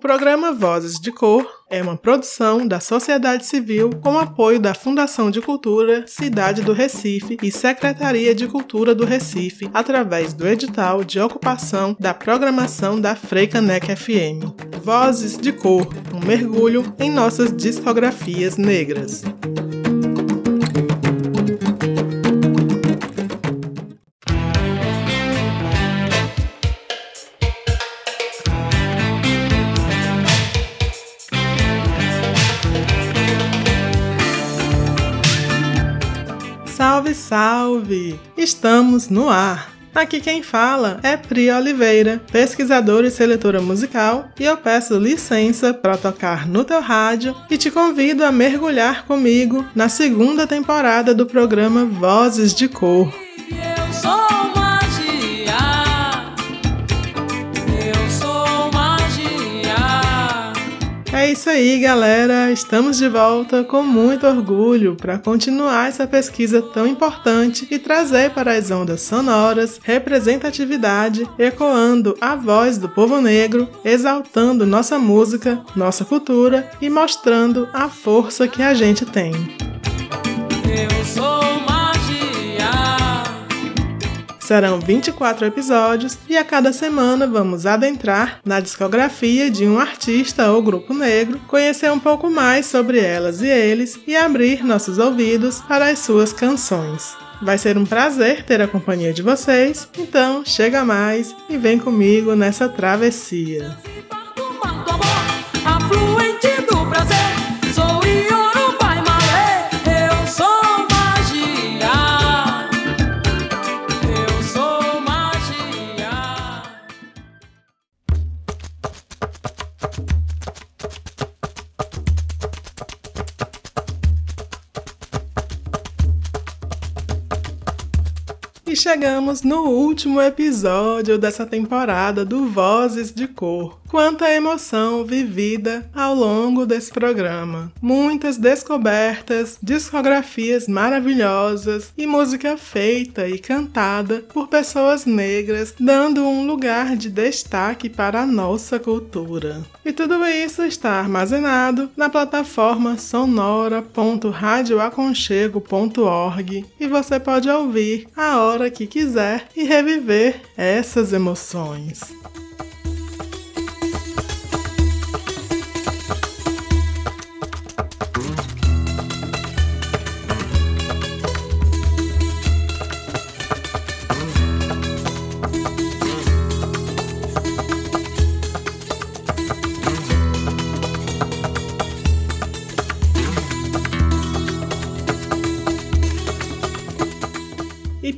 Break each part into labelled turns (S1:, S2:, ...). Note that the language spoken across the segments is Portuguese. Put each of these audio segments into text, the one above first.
S1: programa Vozes de Cor é uma produção da sociedade civil com apoio da Fundação de Cultura Cidade do Recife e Secretaria de Cultura do Recife, através do edital de ocupação da programação da Freicanec FM. Vozes de Cor um mergulho em nossas discografias negras. Salve! Estamos no ar! Aqui quem fala é Pri Oliveira, pesquisadora e seletora musical, e eu peço licença para tocar no teu rádio e te convido a mergulhar comigo na segunda temporada do programa Vozes de Cor. É isso aí, galera. Estamos de volta com muito orgulho para continuar essa pesquisa tão importante e trazer para as ondas sonoras representatividade, ecoando a voz do povo negro, exaltando nossa música, nossa cultura e mostrando a força que a gente tem. Eu sou Serão 24 episódios e a cada semana vamos adentrar na discografia de um artista ou grupo negro, conhecer um pouco mais sobre elas e eles e abrir nossos ouvidos para as suas canções. Vai ser um prazer ter a companhia de vocês, então chega mais e vem comigo nessa travessia. Chegamos no último episódio dessa temporada do Vozes de Cor. Quanta emoção vivida ao longo desse programa. Muitas descobertas, discografias maravilhosas e música feita e cantada por pessoas negras, dando um lugar de destaque para a nossa cultura. E tudo isso está armazenado na plataforma sonora.radioaconchego.org e você pode ouvir a hora que quiser e reviver essas emoções.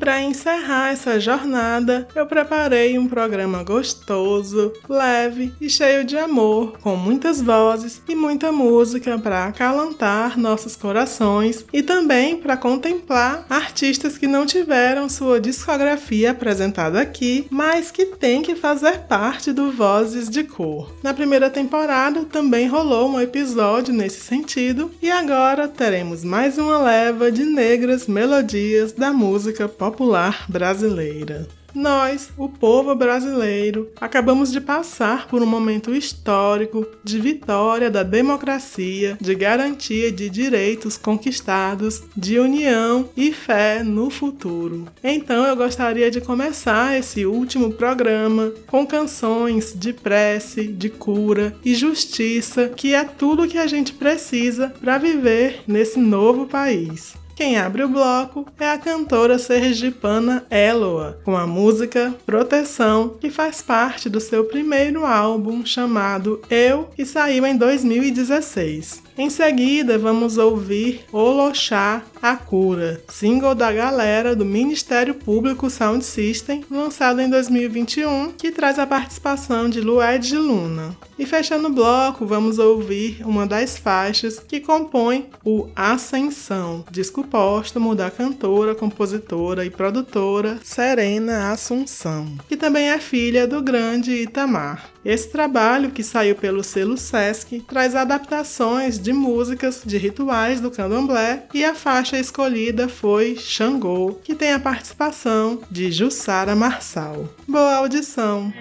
S1: Para encerrar essa jornada, eu preparei um programa gostoso, leve e cheio de amor, com muitas vozes e muita música para acalantar nossos corações e também para contemplar artistas que não tiveram sua discografia apresentada aqui, mas que têm que fazer parte do Vozes de Cor. Na primeira temporada também rolou um episódio nesse sentido e agora teremos mais uma leva de negras melodias da música pop popular brasileira. Nós, o povo brasileiro, acabamos de passar por um momento histórico de vitória da democracia, de garantia de direitos conquistados, de união e fé no futuro. Então eu gostaria de começar esse último programa com canções de prece, de cura e justiça, que é tudo que a gente precisa para viver nesse novo país. Quem abre o bloco é a cantora sergipana Eloa, com a música Proteção, que faz parte do seu primeiro álbum chamado Eu, que saiu em 2016. Em seguida, vamos ouvir Oloxá, a Cura, single da galera do Ministério Público Sound System, lançado em 2021, que traz a participação de Lued Luna. E fechando o bloco, vamos ouvir uma das faixas que compõe o Ascensão, disco póstumo da cantora, compositora e produtora Serena Assunção, que também é filha do grande Itamar. Esse trabalho, que saiu pelo selo Sesc, traz adaptações de músicas de rituais do candomblé e a faixa escolhida foi Xangô, que tem a participação de Jussara Marçal. Boa audição!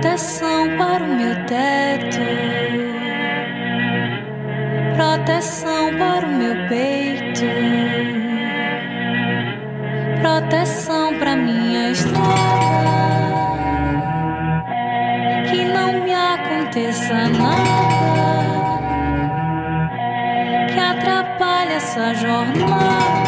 S2: Proteção para o meu teto, proteção para o meu peito, proteção para minha estrada, que não me aconteça nada. Que atrapalhe essa jornada.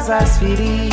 S2: as as ferir.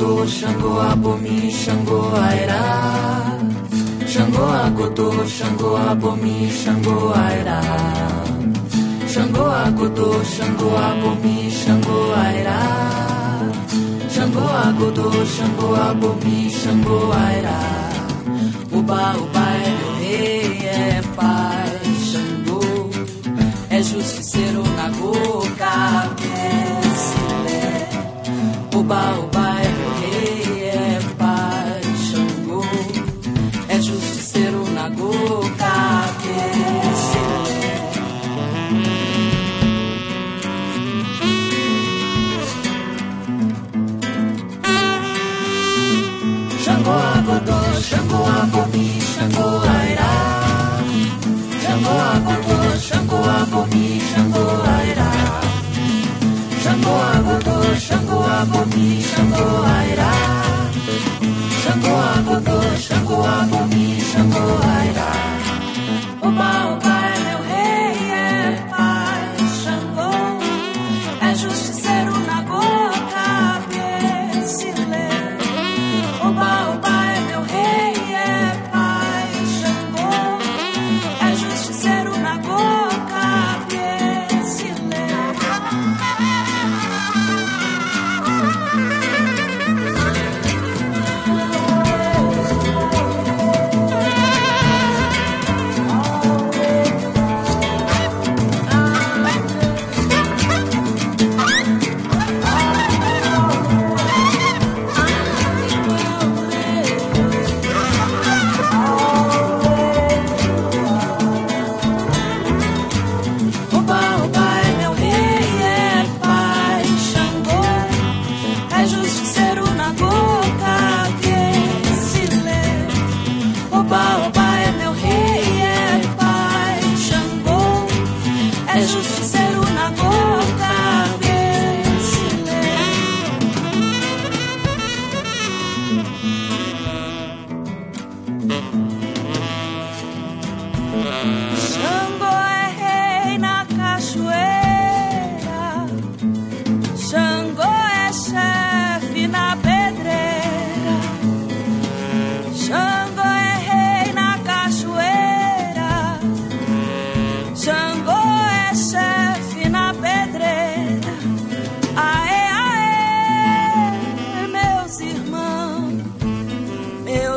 S3: Agotô, Xangô, Abomi, Xangô, Aira. Xangô, Agotô, Xangô, Abomi, Xangô, Aira. Xangô, Agotô, Xangô, Abomi, Xangô, Aira. Xangô, Agotô, Xangô, Abomi, Xangô, Aira. Uba, Uba Agotô, Xangô, Abomi, Xangô, Airá. Xangô, Agotô, Xangô, Abomi, Xangô, Airá. Xangô, Agotô, Xangô, Abomi, Xangô, Airá. Oba, oba.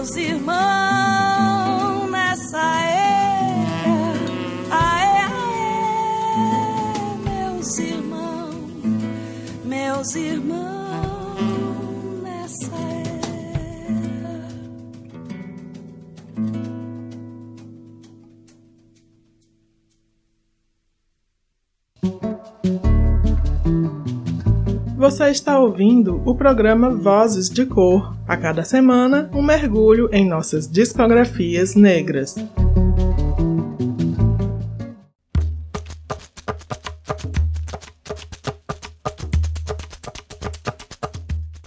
S3: meus irmãos nessa era. Aê, aê, meus irmãos, meus irmãos.
S1: Você está ouvindo o programa Vozes de Cor. A cada semana, um mergulho em nossas discografias negras.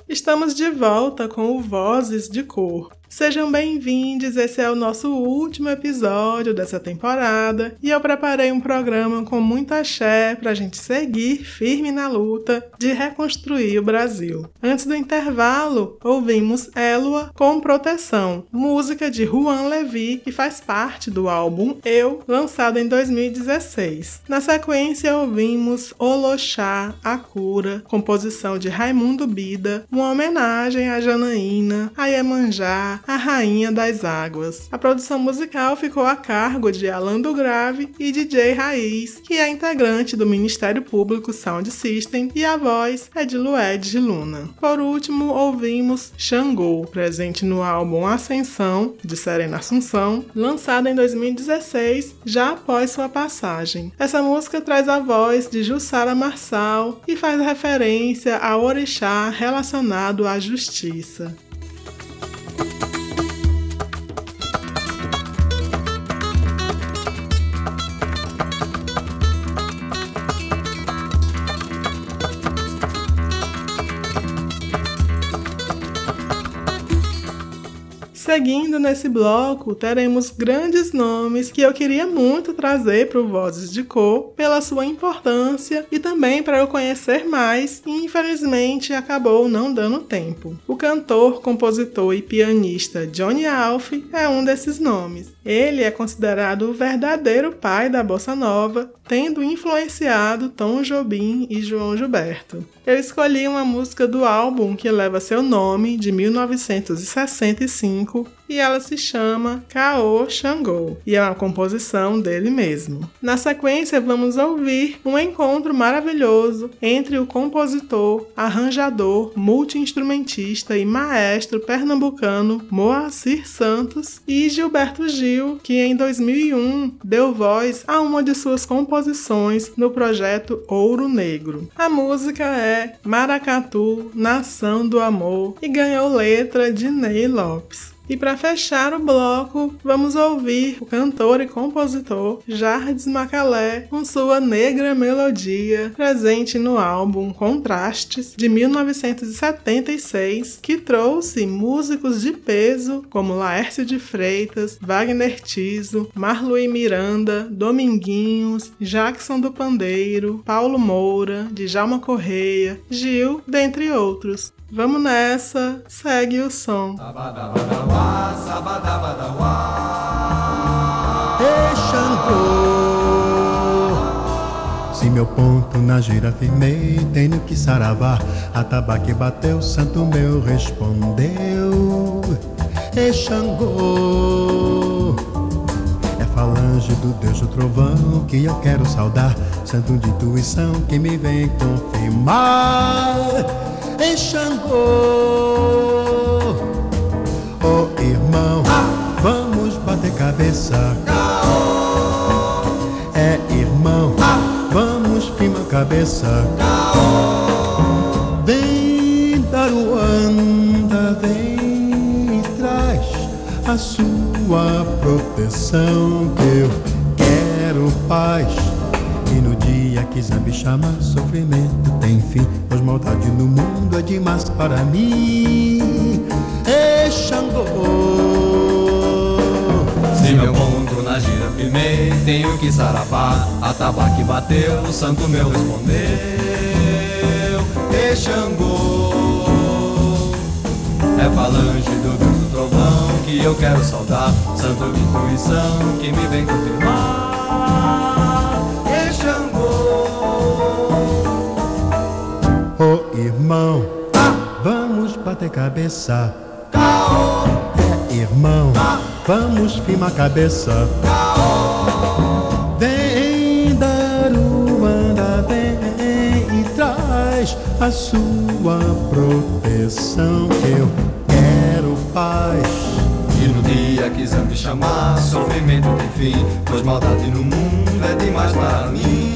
S1: Estamos de volta com o Vozes de Cor. Sejam bem-vindos, esse é o nosso último episódio dessa temporada e eu preparei um programa com muita axé para a gente seguir firme na luta de reconstruir o Brasil. Antes do intervalo, ouvimos Elua com Proteção, música de Juan Levi, que faz parte do álbum Eu, lançado em 2016. Na sequência, ouvimos Oloxá, A Cura, composição de Raimundo Bida, uma homenagem a Janaína, a Iemanjá, a Rainha das Águas. A produção musical ficou a cargo de Alan do Grave e DJ Raiz, que é integrante do Ministério Público Sound System, e a voz é de Lued de Luna. Por último, ouvimos Xangô, presente no álbum Ascensão, de Serena Assunção, lançado em 2016, já após sua passagem. Essa música traz a voz de Jussara Marçal e faz referência ao orixá relacionado à justiça. Seguindo nesse bloco, teremos grandes nomes que eu queria muito trazer para o Vozes de Cor pela sua importância e também para eu conhecer mais, e infelizmente acabou não dando tempo. O cantor, compositor e pianista Johnny Alf é um desses nomes. Ele é considerado o verdadeiro pai da bossa nova, tendo influenciado Tom Jobim e João Gilberto. Eu escolhi uma música do álbum que leva seu nome, de 1965, e ela se chama Kao Xangô e é uma composição dele mesmo. Na sequência, vamos ouvir um encontro maravilhoso entre o compositor, arranjador, multiinstrumentista e maestro pernambucano Moacir Santos e Gilberto Gil, que em 2001 deu voz a uma de suas composições no projeto Ouro Negro. A música é Maracatu, Nação do Amor e ganhou letra de Ney Lopes. E para fechar o bloco, vamos ouvir o cantor e compositor Jardes Macalé com sua negra melodia, presente no álbum Contrastes de 1976, que trouxe músicos de peso como Laércio de Freitas, Wagner Tiso, Marluí Miranda, Dominguinhos, Jackson do Pandeiro, Paulo Moura, Djalma Correia, Gil, dentre outros. Vamos nessa, segue o som.
S4: Se meu ponto na gira firmei Tenho que saravar Atabaque bateu, santo meu respondeu. Xangô. É falange do Deus do trovão Que eu quero saudar. Santo de intuição que me vem confirmar Ei, Xangô. Oh, irmão, vamos bater cabeça. É, irmão, vamos firmar cabeça. Vem dar o anda, vem e traz a sua proteção que eu quero paz no dia que Zambi chama, sofrimento tem fim. Pois maldade no mundo é demais para mim. Ei, Xangô.
S5: Se meu ponto na gira firmei, tenho que saravá. Atabaque bateu, o santo meu respondeu. Ei, Xangô. É falange do Deus do trovão que eu quero saudar. Santo de intuição que me vem confirmar.
S4: cabeça. Caô. Irmão, Caô. vamos a cabeça. Caô. Vem dar Daruanda, vem e traz a sua proteção. Eu quero paz.
S5: E no dia que me chamar, sofrimento tem fim, pois maldade no mundo é demais para mim.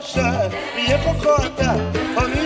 S6: roxa, minha cocota, a minha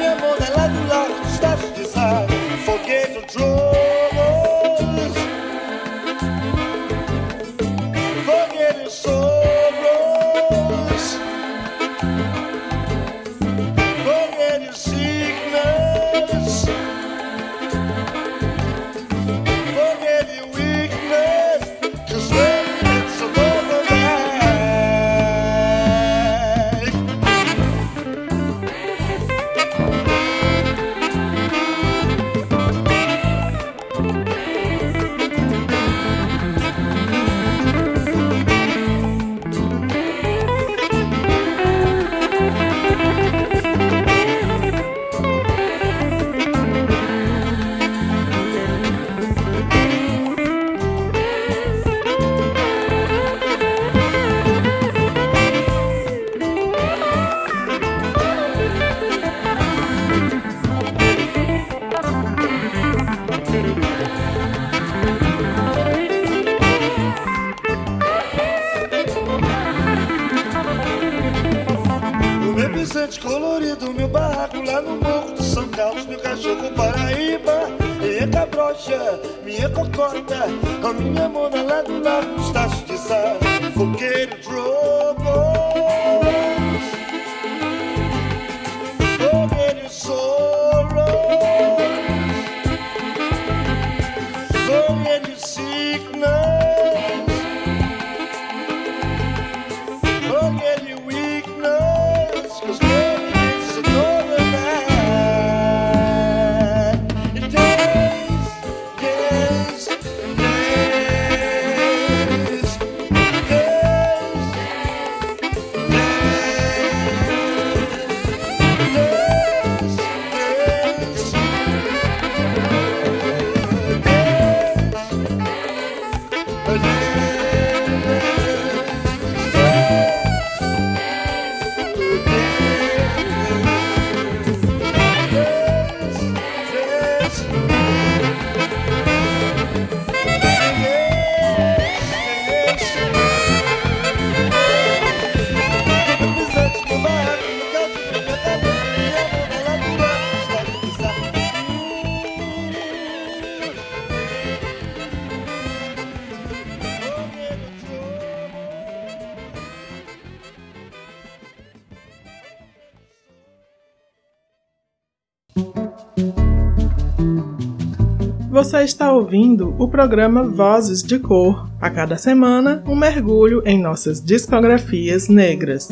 S1: Você está ouvindo o programa Vozes de Cor. A cada semana, um mergulho em nossas discografias negras.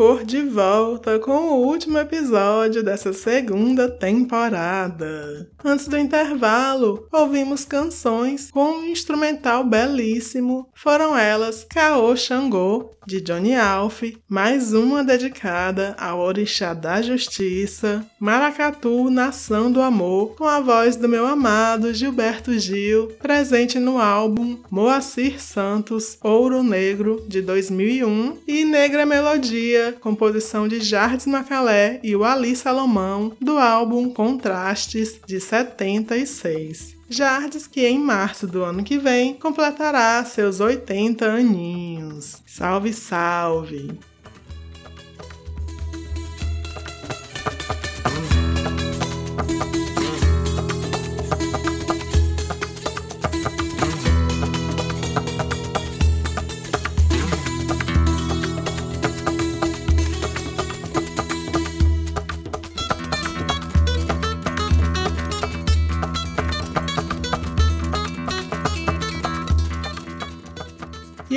S1: Cor de volta com o último episódio dessa segunda temporada. Antes do intervalo, ouvimos canções com um instrumental belíssimo. Foram elas Caô Xangô, de Johnny Alf, mais uma dedicada ao Orixá da Justiça, Maracatu, Nação do Amor, com a voz do meu amado Gilberto Gil, presente no álbum Moacir Santos, Ouro Negro, de 2001, e Negra Melodia, composição de Jardim Macalé e o Ali Salomão, do álbum Contrastes, de 76. Jardes, que em março do ano que vem completará seus 80 aninhos. Salve, salve!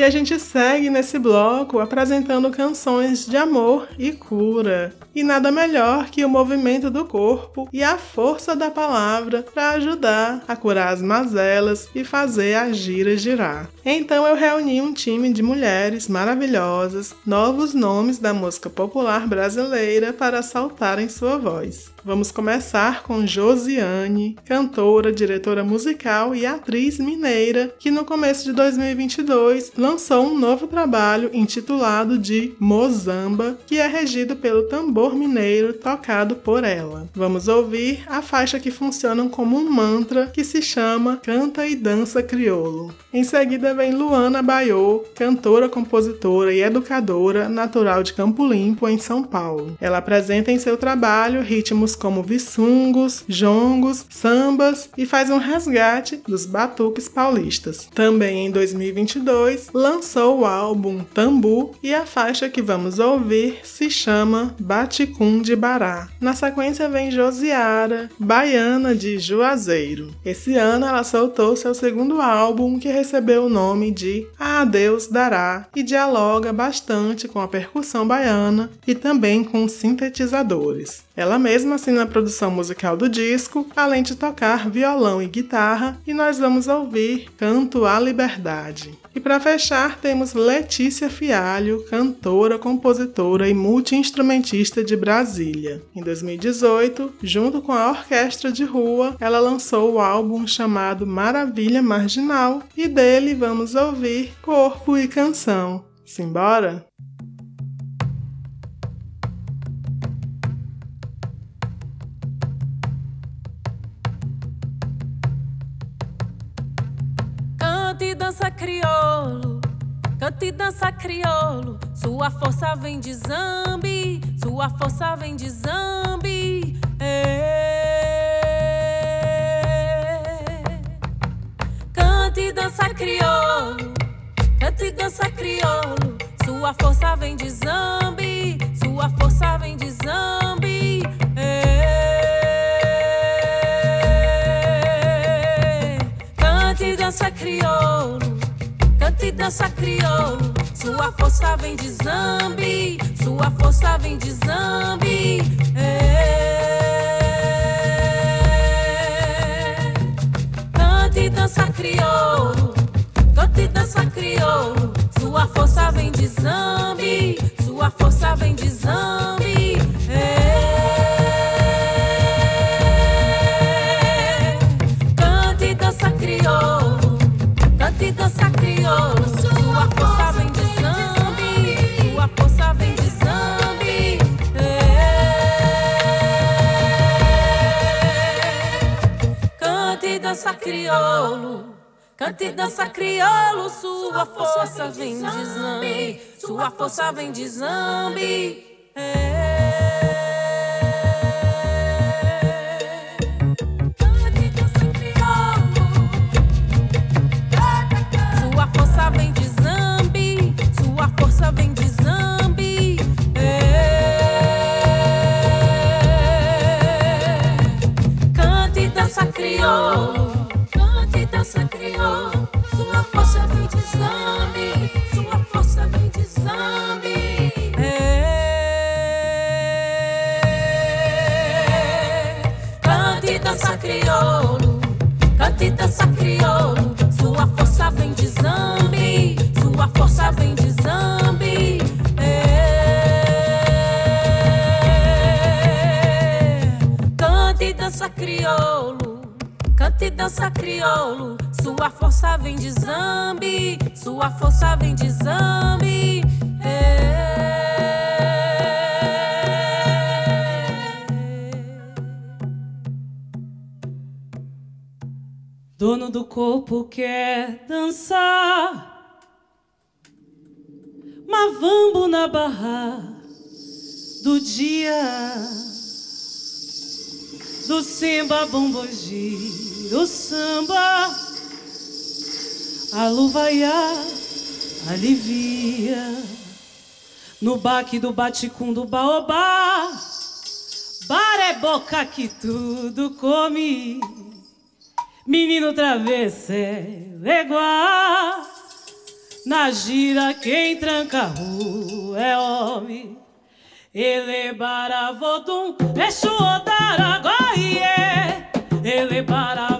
S1: E a gente segue nesse bloco apresentando canções de amor e cura. E nada melhor que o movimento do corpo e a força da palavra para ajudar a curar as mazelas e fazer a gira girar. Então eu reuni um time de mulheres maravilhosas, novos nomes da música popular brasileira para saltarem sua voz. Vamos começar com Josiane, cantora, diretora musical e atriz mineira, que no começo de 2022 lançou um novo trabalho intitulado de Mozamba, que é regido pelo tambor mineiro tocado por ela. Vamos ouvir a faixa que funciona como um mantra que se chama Canta e Dança Criolo. Em seguida vem Luana Baiô, cantora, compositora e educadora natural de Campo Limpo, em São Paulo. Ela apresenta em seu trabalho ritmos como vissungos, jongos, sambas e faz um resgate dos batuques paulistas. Também em 2022 lançou o álbum Tambu e a faixa que vamos ouvir se chama Baticum de Bará. Na sequência vem Josiara, baiana de Juazeiro. Esse ano ela soltou seu segundo álbum que recebeu o nome de A Deus Dará e dialoga bastante com a percussão baiana e também com sintetizadores. Ela mesma assina a produção musical do disco, além de tocar violão e guitarra, e nós vamos ouvir Canto à Liberdade. E para fechar, temos Letícia Fialho, cantora, compositora e multiinstrumentista de Brasília. Em 2018, junto com a Orquestra de Rua, ela lançou o álbum chamado Maravilha Marginal, e dele vamos ouvir Corpo e Canção. Simbora?
S7: Dança crioulo, cante e dança crioulo. Sua força vem de Zambi, sua força vem de Zambi. É. Cante e dança crioulo, cante e dança crioulo. Sua força vem de Zambi, sua força vem de Zambi. É. dança crioulo, cante e dança crioulo. Sua força vem de Zambi, sua força vem de Zambi. É. Cante e dança crioulo, cante e dança crioulo. Sua força vem de Zambi, sua força vem de Zambi. É. dança crioulo. Sua força vem de Zambi, sua força vem de Zambi. É. Cante e dança crioulo. Cante e dança crioulo, sua força vem de Zambi, sua força vem de Zambi. É. criou, grande dança criou. Sua força vem de exame, sua força vem de exame. É. Grande dança crioulo, cante dança crioulo. Sua força vem de exame, sua força vem de exame. Dança crioulo. Sua força vem de Zambi, sua força vem de Zambi.
S8: Dono do corpo quer dançar, mavambo na barra do dia, do simba bombogi, o samba, a luvaiá alivia, no baque do baticum do baobá, bar é boca que tudo come. Menino travesseiro igual. Na gira quem tranca a rua é homem. Ele baravodum, exu odaragoie Ele baravodum,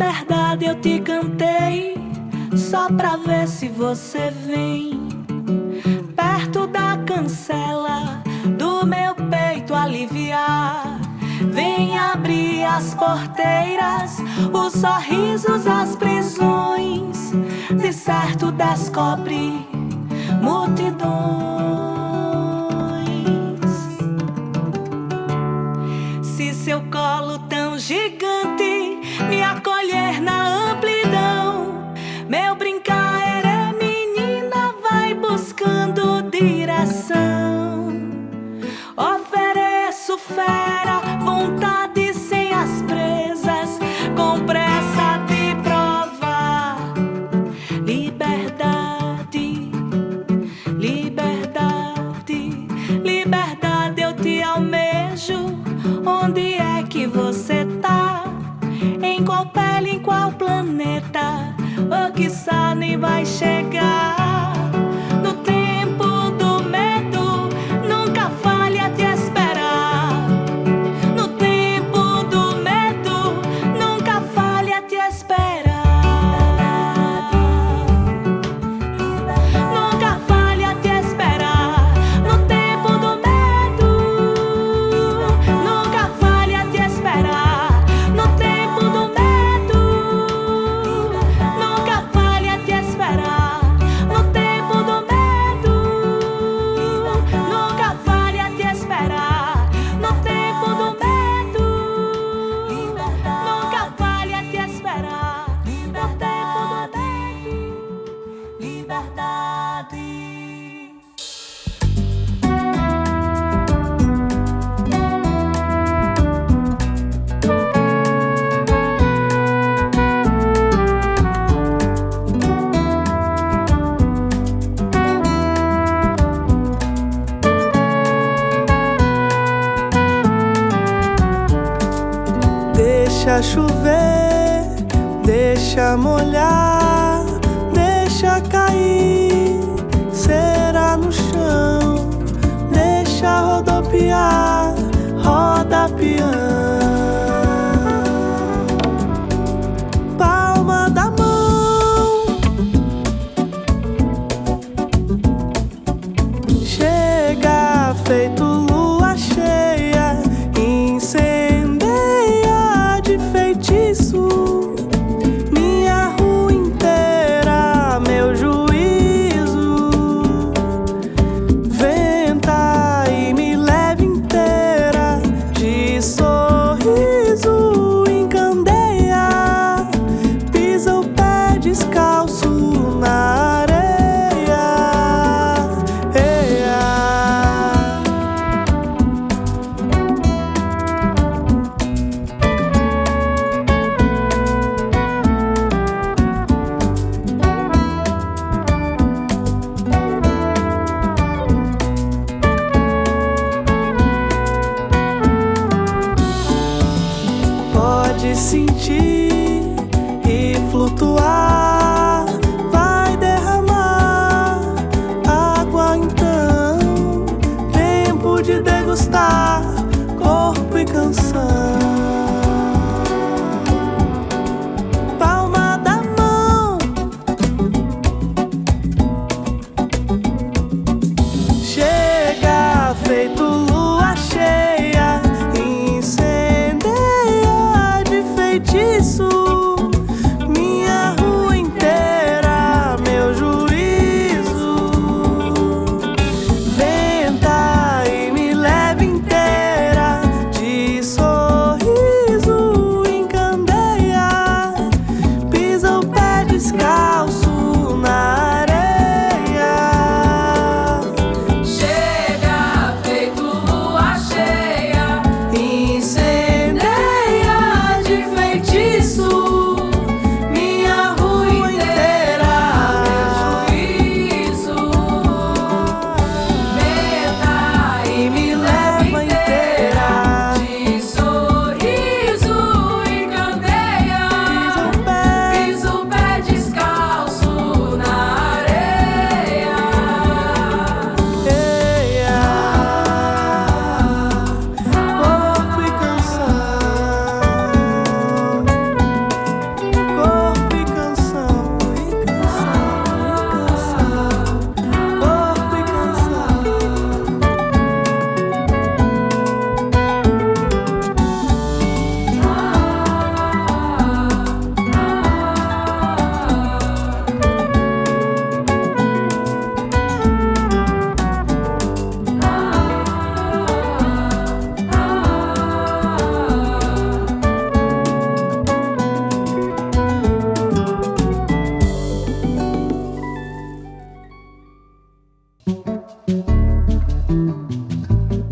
S9: Liberdade eu te cantei só pra ver se você vem perto da cancela do meu peito aliviar. Vem abrir as porteiras, os sorrisos, as prisões. De certo descobre multidões. Acolher na amplidão, meu brincar é menina, vai buscando direção. Ofereço fera, vontade I chegar.
S10: Degustar corpo e canção.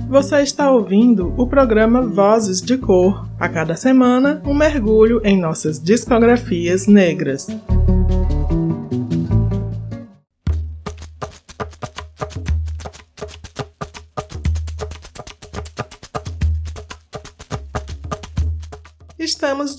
S1: Você está ouvindo o programa Vozes de Cor. A cada semana, um mergulho em nossas discografias negras.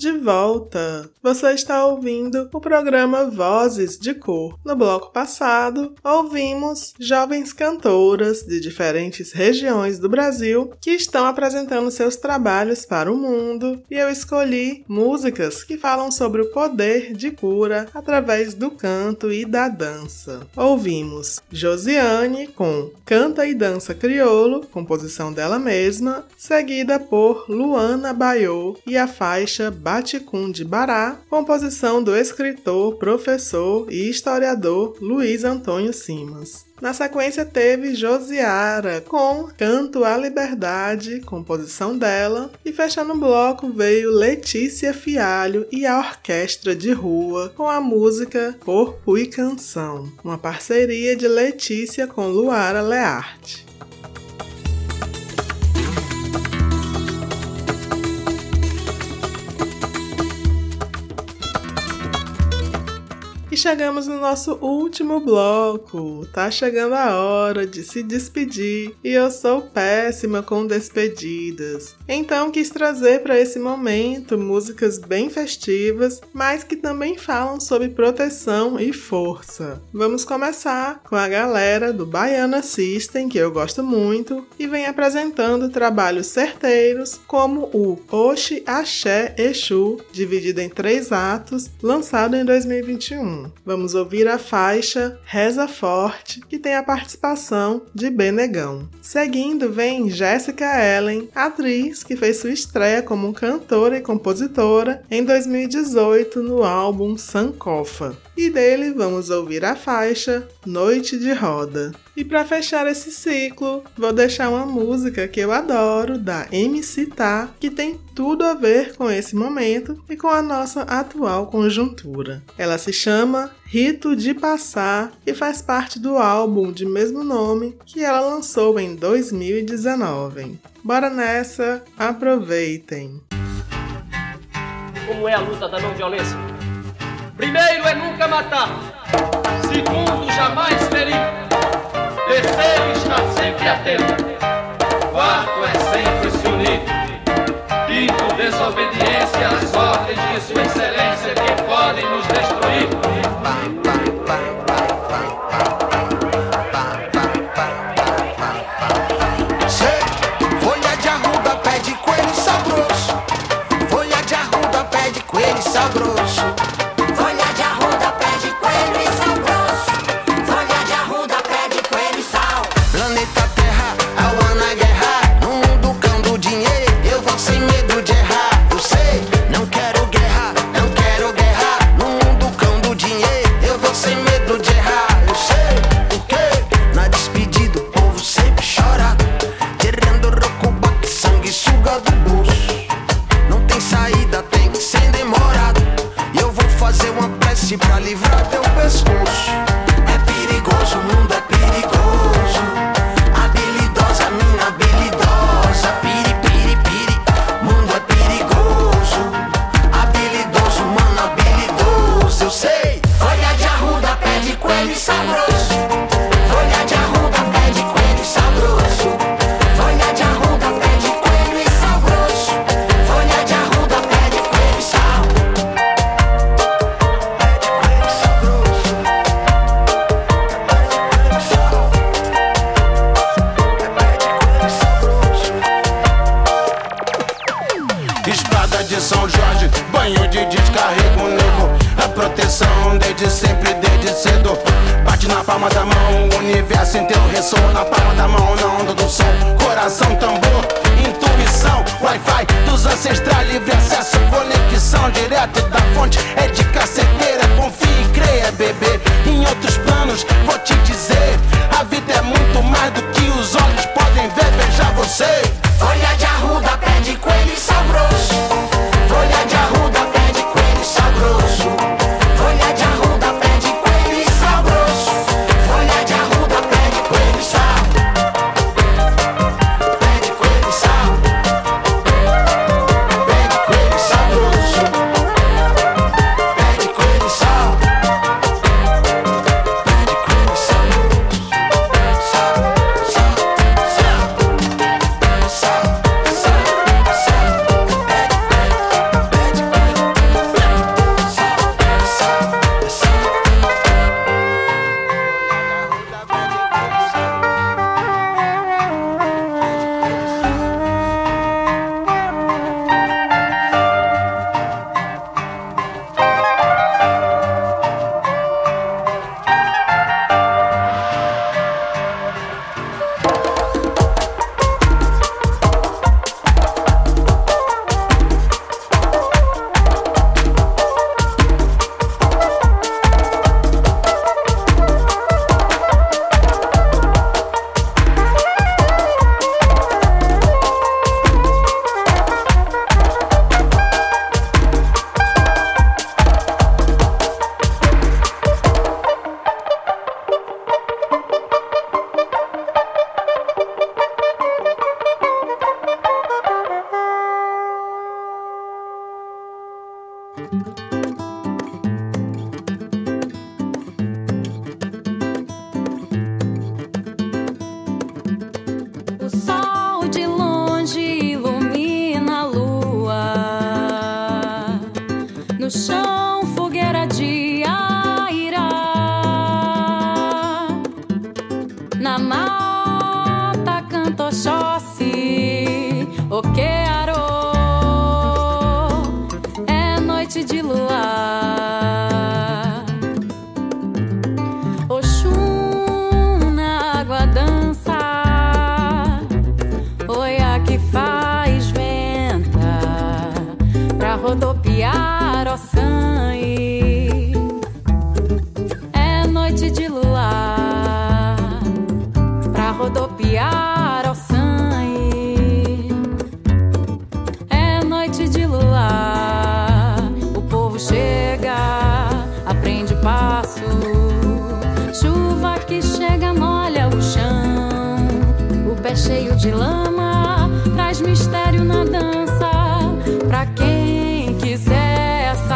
S1: De volta. Você está ouvindo o programa Vozes de Cor. No bloco passado, ouvimos jovens cantoras de diferentes regiões do Brasil que estão apresentando seus trabalhos para o mundo, e eu escolhi músicas que falam sobre o poder de cura através do canto e da dança. Ouvimos Josiane com Canta e Dança Criolo, composição dela mesma, seguida por Luana Baiô e a faixa Baticum de Bará, composição do escritor, professor e historiador Luiz Antônio Simas. Na sequência teve Josiara com Canto à Liberdade, composição dela, e fechando o bloco veio Letícia Fialho e a Orquestra de Rua com a música Corpo e Canção, uma parceria de Letícia com Luara Learte. Chegamos no nosso último bloco. Tá chegando a hora de se despedir e eu sou péssima com despedidas. Então quis trazer para esse momento músicas bem festivas, mas que também falam sobre proteção e força. Vamos começar com a galera do Baiana System, que eu gosto muito, e vem apresentando trabalhos certeiros como o Oxi Axé Exu, dividido em três atos, lançado em 2021. Vamos ouvir a faixa Reza Forte, que tem a participação de Benegão. Seguindo vem Jéssica Ellen, atriz que fez sua estreia como cantora e compositora em 2018 no álbum Sankofa. E dele vamos ouvir a faixa Noite de Roda. E para fechar esse ciclo, vou deixar uma música que eu adoro da MC Tá, que tem tudo a ver com esse momento e com a nossa atual conjuntura. Ela se chama Rito de Passar e faz parte do álbum de mesmo nome que ela lançou em 2019. Bora nessa, aproveitem!
S11: Como é a luta da não violência? Primeiro é nunca matar. Segundo, jamais ferir. Terceiro, estar sempre atento. Quarto é sempre se unir. Quinto, desobediência às ordens de Sua Excelência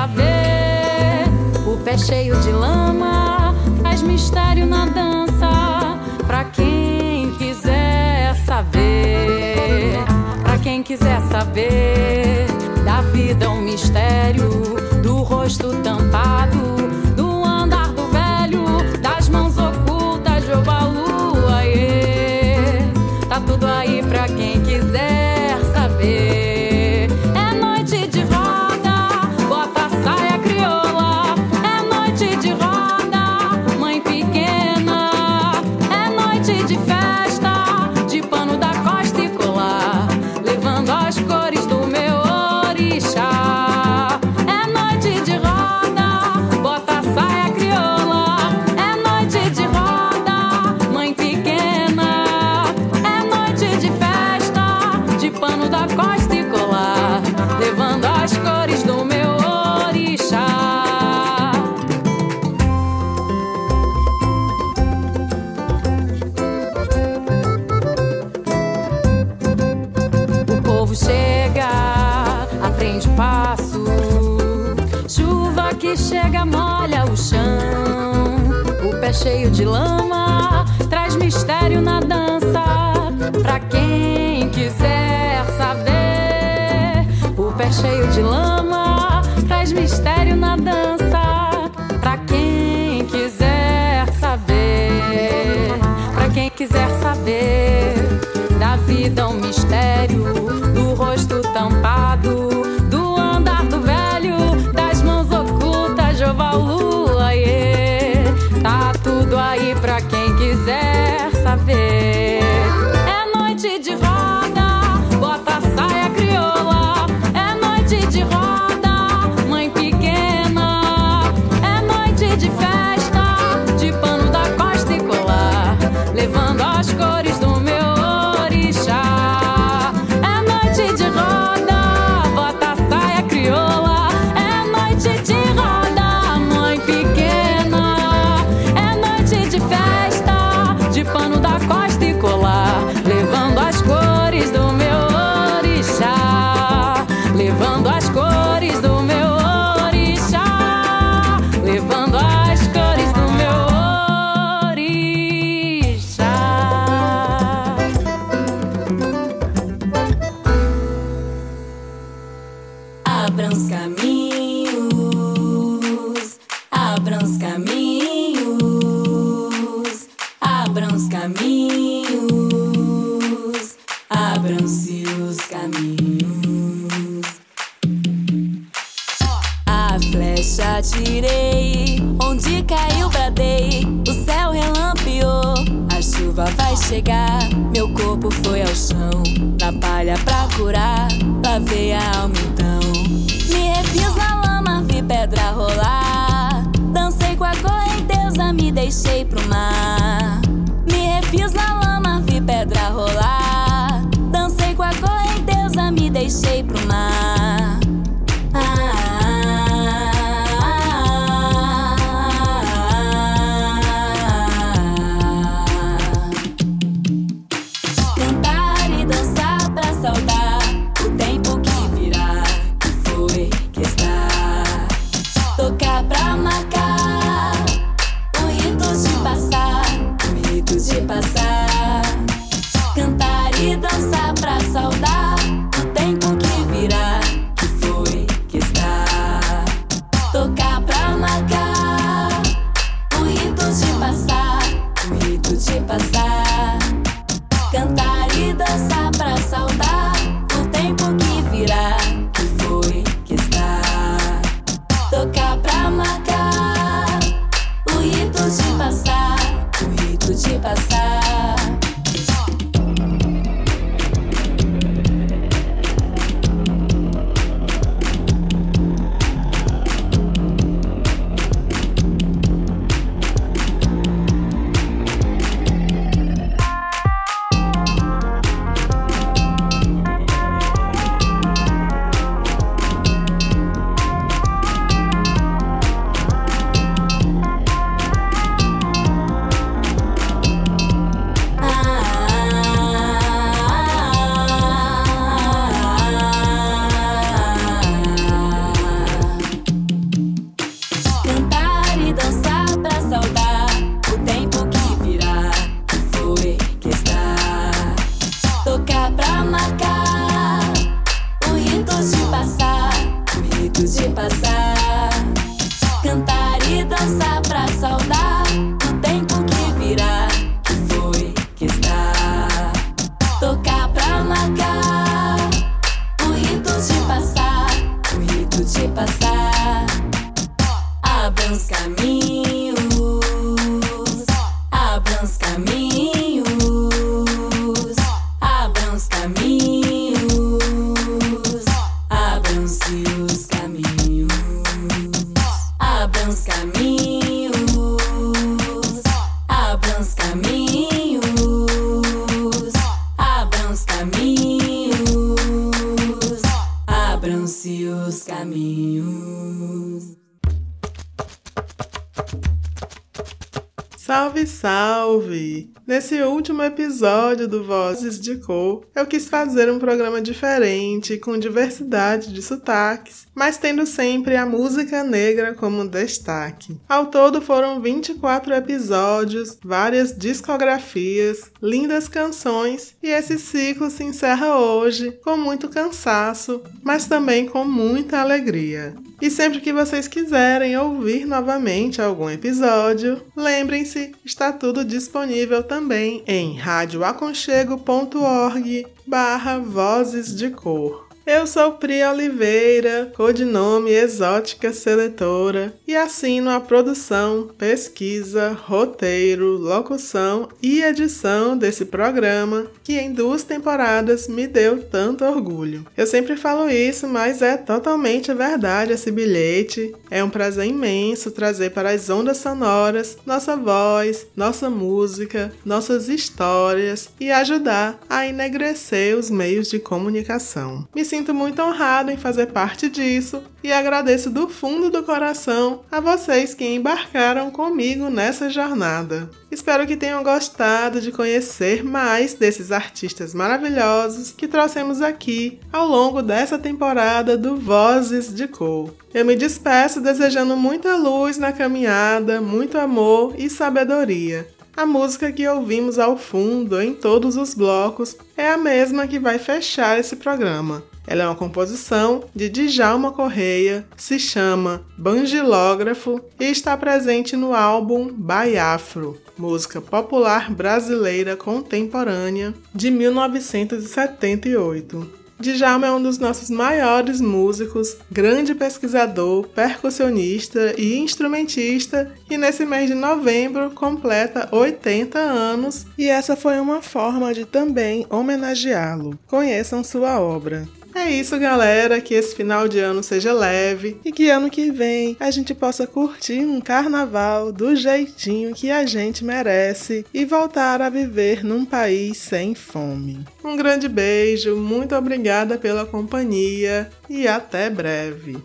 S9: saber. O pé cheio de lama faz mistério na dança. Pra quem quiser saber, pra quem quiser saber da vida um mistério, do rosto tampado, do andar do velho, das mãos ocultas de Tá tudo aí pra quem quiser. cheio de lama, traz mistério na dança. Pra quem quiser saber, o pé cheio de lama, traz mistério na dança. Pra quem quiser saber, pra quem quiser saber, da vida um mistério.
S1: Salve! Nesse último episódio do Vozes de Cor, eu quis fazer um programa diferente, com diversidade de sotaques, mas tendo sempre a música negra como destaque. Ao todo foram 24 episódios, várias discografias, lindas canções, e esse ciclo se encerra hoje com muito cansaço, mas também com muita alegria. E sempre que vocês quiserem ouvir novamente algum episódio, lembrem-se, está tudo disponível também em radioaconchego.org barra Vozes de Cor. Eu sou Pri Oliveira, codinome Exótica Seletora, e assino a produção, pesquisa, roteiro, locução e edição desse programa, que em duas temporadas me deu tanto orgulho. Eu sempre falo isso, mas é totalmente verdade esse bilhete. É um prazer imenso trazer para as ondas sonoras nossa voz, nossa música, nossas histórias e ajudar a enegrecer os meios de comunicação. Me sinto muito honrado em fazer parte disso e agradeço do fundo do coração a vocês que embarcaram comigo nessa jornada. Espero que tenham gostado de conhecer mais desses artistas maravilhosos que trouxemos aqui ao longo dessa temporada do Vozes de Cor. Eu me despeço desejando muita luz na caminhada, muito amor e sabedoria. A música que ouvimos ao fundo em todos os blocos é a mesma que vai fechar esse programa. Ela é uma composição de Djalma Correia, se chama Bangilógrafo e está presente no álbum Baiafro, música popular brasileira contemporânea de 1978. Djalma é um dos nossos maiores músicos, grande pesquisador, percussionista e instrumentista, e nesse mês de novembro completa 80 anos, e essa foi uma forma de também homenageá-lo. Conheçam sua obra. É isso, galera. Que esse final de ano seja leve e que ano que vem a gente possa curtir um carnaval do jeitinho que a gente merece e voltar a viver num país sem fome. Um grande beijo, muito obrigada pela companhia e até breve.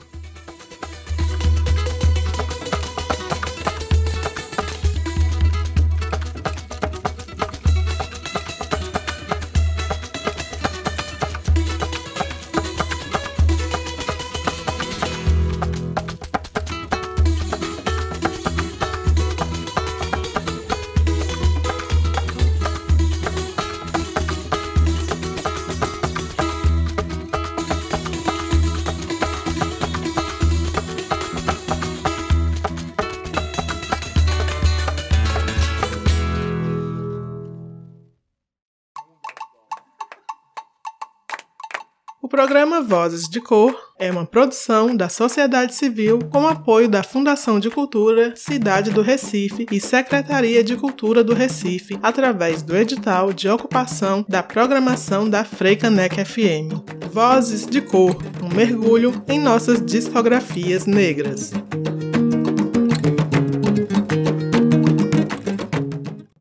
S1: Vozes de Cor é uma produção da sociedade civil com apoio da Fundação de Cultura Cidade do Recife e Secretaria de Cultura do Recife, através do edital de ocupação da programação da Freicanec FM. Vozes de Cor, um mergulho em nossas discografias negras.